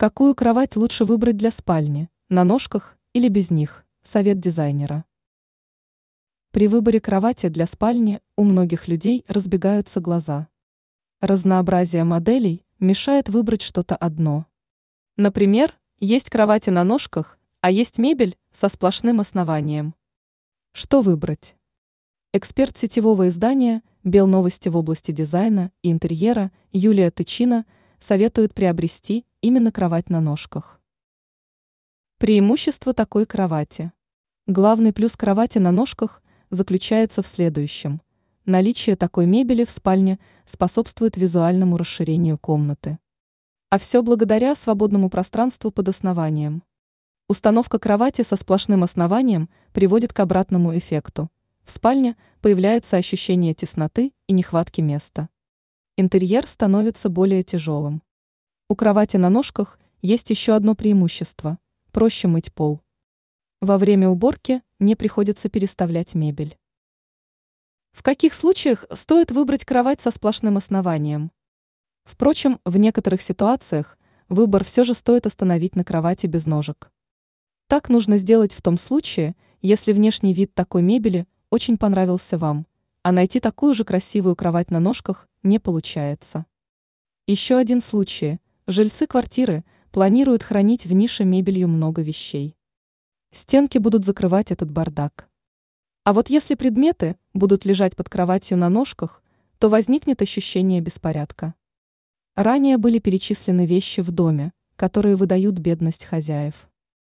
Какую кровать лучше выбрать для спальни, на ножках или без них? Совет дизайнера. При выборе кровати для спальни у многих людей разбегаются глаза. Разнообразие моделей мешает выбрать что-то одно. Например, есть кровати на ножках, а есть мебель со сплошным основанием. Что выбрать? Эксперт сетевого издания «Белновости» в области дизайна и интерьера Юлия Тычина советует приобрести именно кровать на ножках. Преимущество такой кровати. Главный плюс кровати на ножках заключается в следующем. Наличие такой мебели в спальне способствует визуальному расширению комнаты. А все благодаря свободному пространству под основанием. Установка кровати со сплошным основанием приводит к обратному эффекту. В спальне появляется ощущение тесноты и нехватки места. Интерьер становится более тяжелым. У кровати на ножках есть еще одно преимущество – проще мыть пол. Во время уборки не приходится переставлять мебель. В каких случаях стоит выбрать кровать со сплошным основанием? Впрочем, в некоторых ситуациях выбор все же стоит остановить на кровати без ножек. Так нужно сделать в том случае, если внешний вид такой мебели очень понравился вам, а найти такую же красивую кровать на ножках не получается. Еще один случай – Жильцы квартиры планируют хранить в нише мебелью много вещей. Стенки будут закрывать этот бардак. А вот если предметы будут лежать под кроватью на ножках, то возникнет ощущение беспорядка. Ранее были перечислены вещи в доме, которые выдают бедность хозяев.